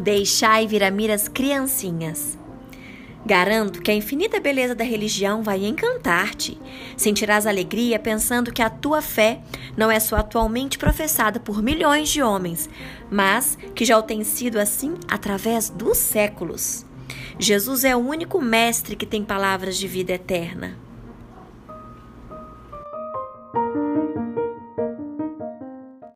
Deixai vir a mim as criancinhas. Garanto que a infinita beleza da religião vai encantar-te. Sentirás alegria pensando que a tua fé não é só atualmente professada por milhões de homens, mas que já o tem sido assim através dos séculos. Jesus é o único mestre que tem palavras de vida eterna.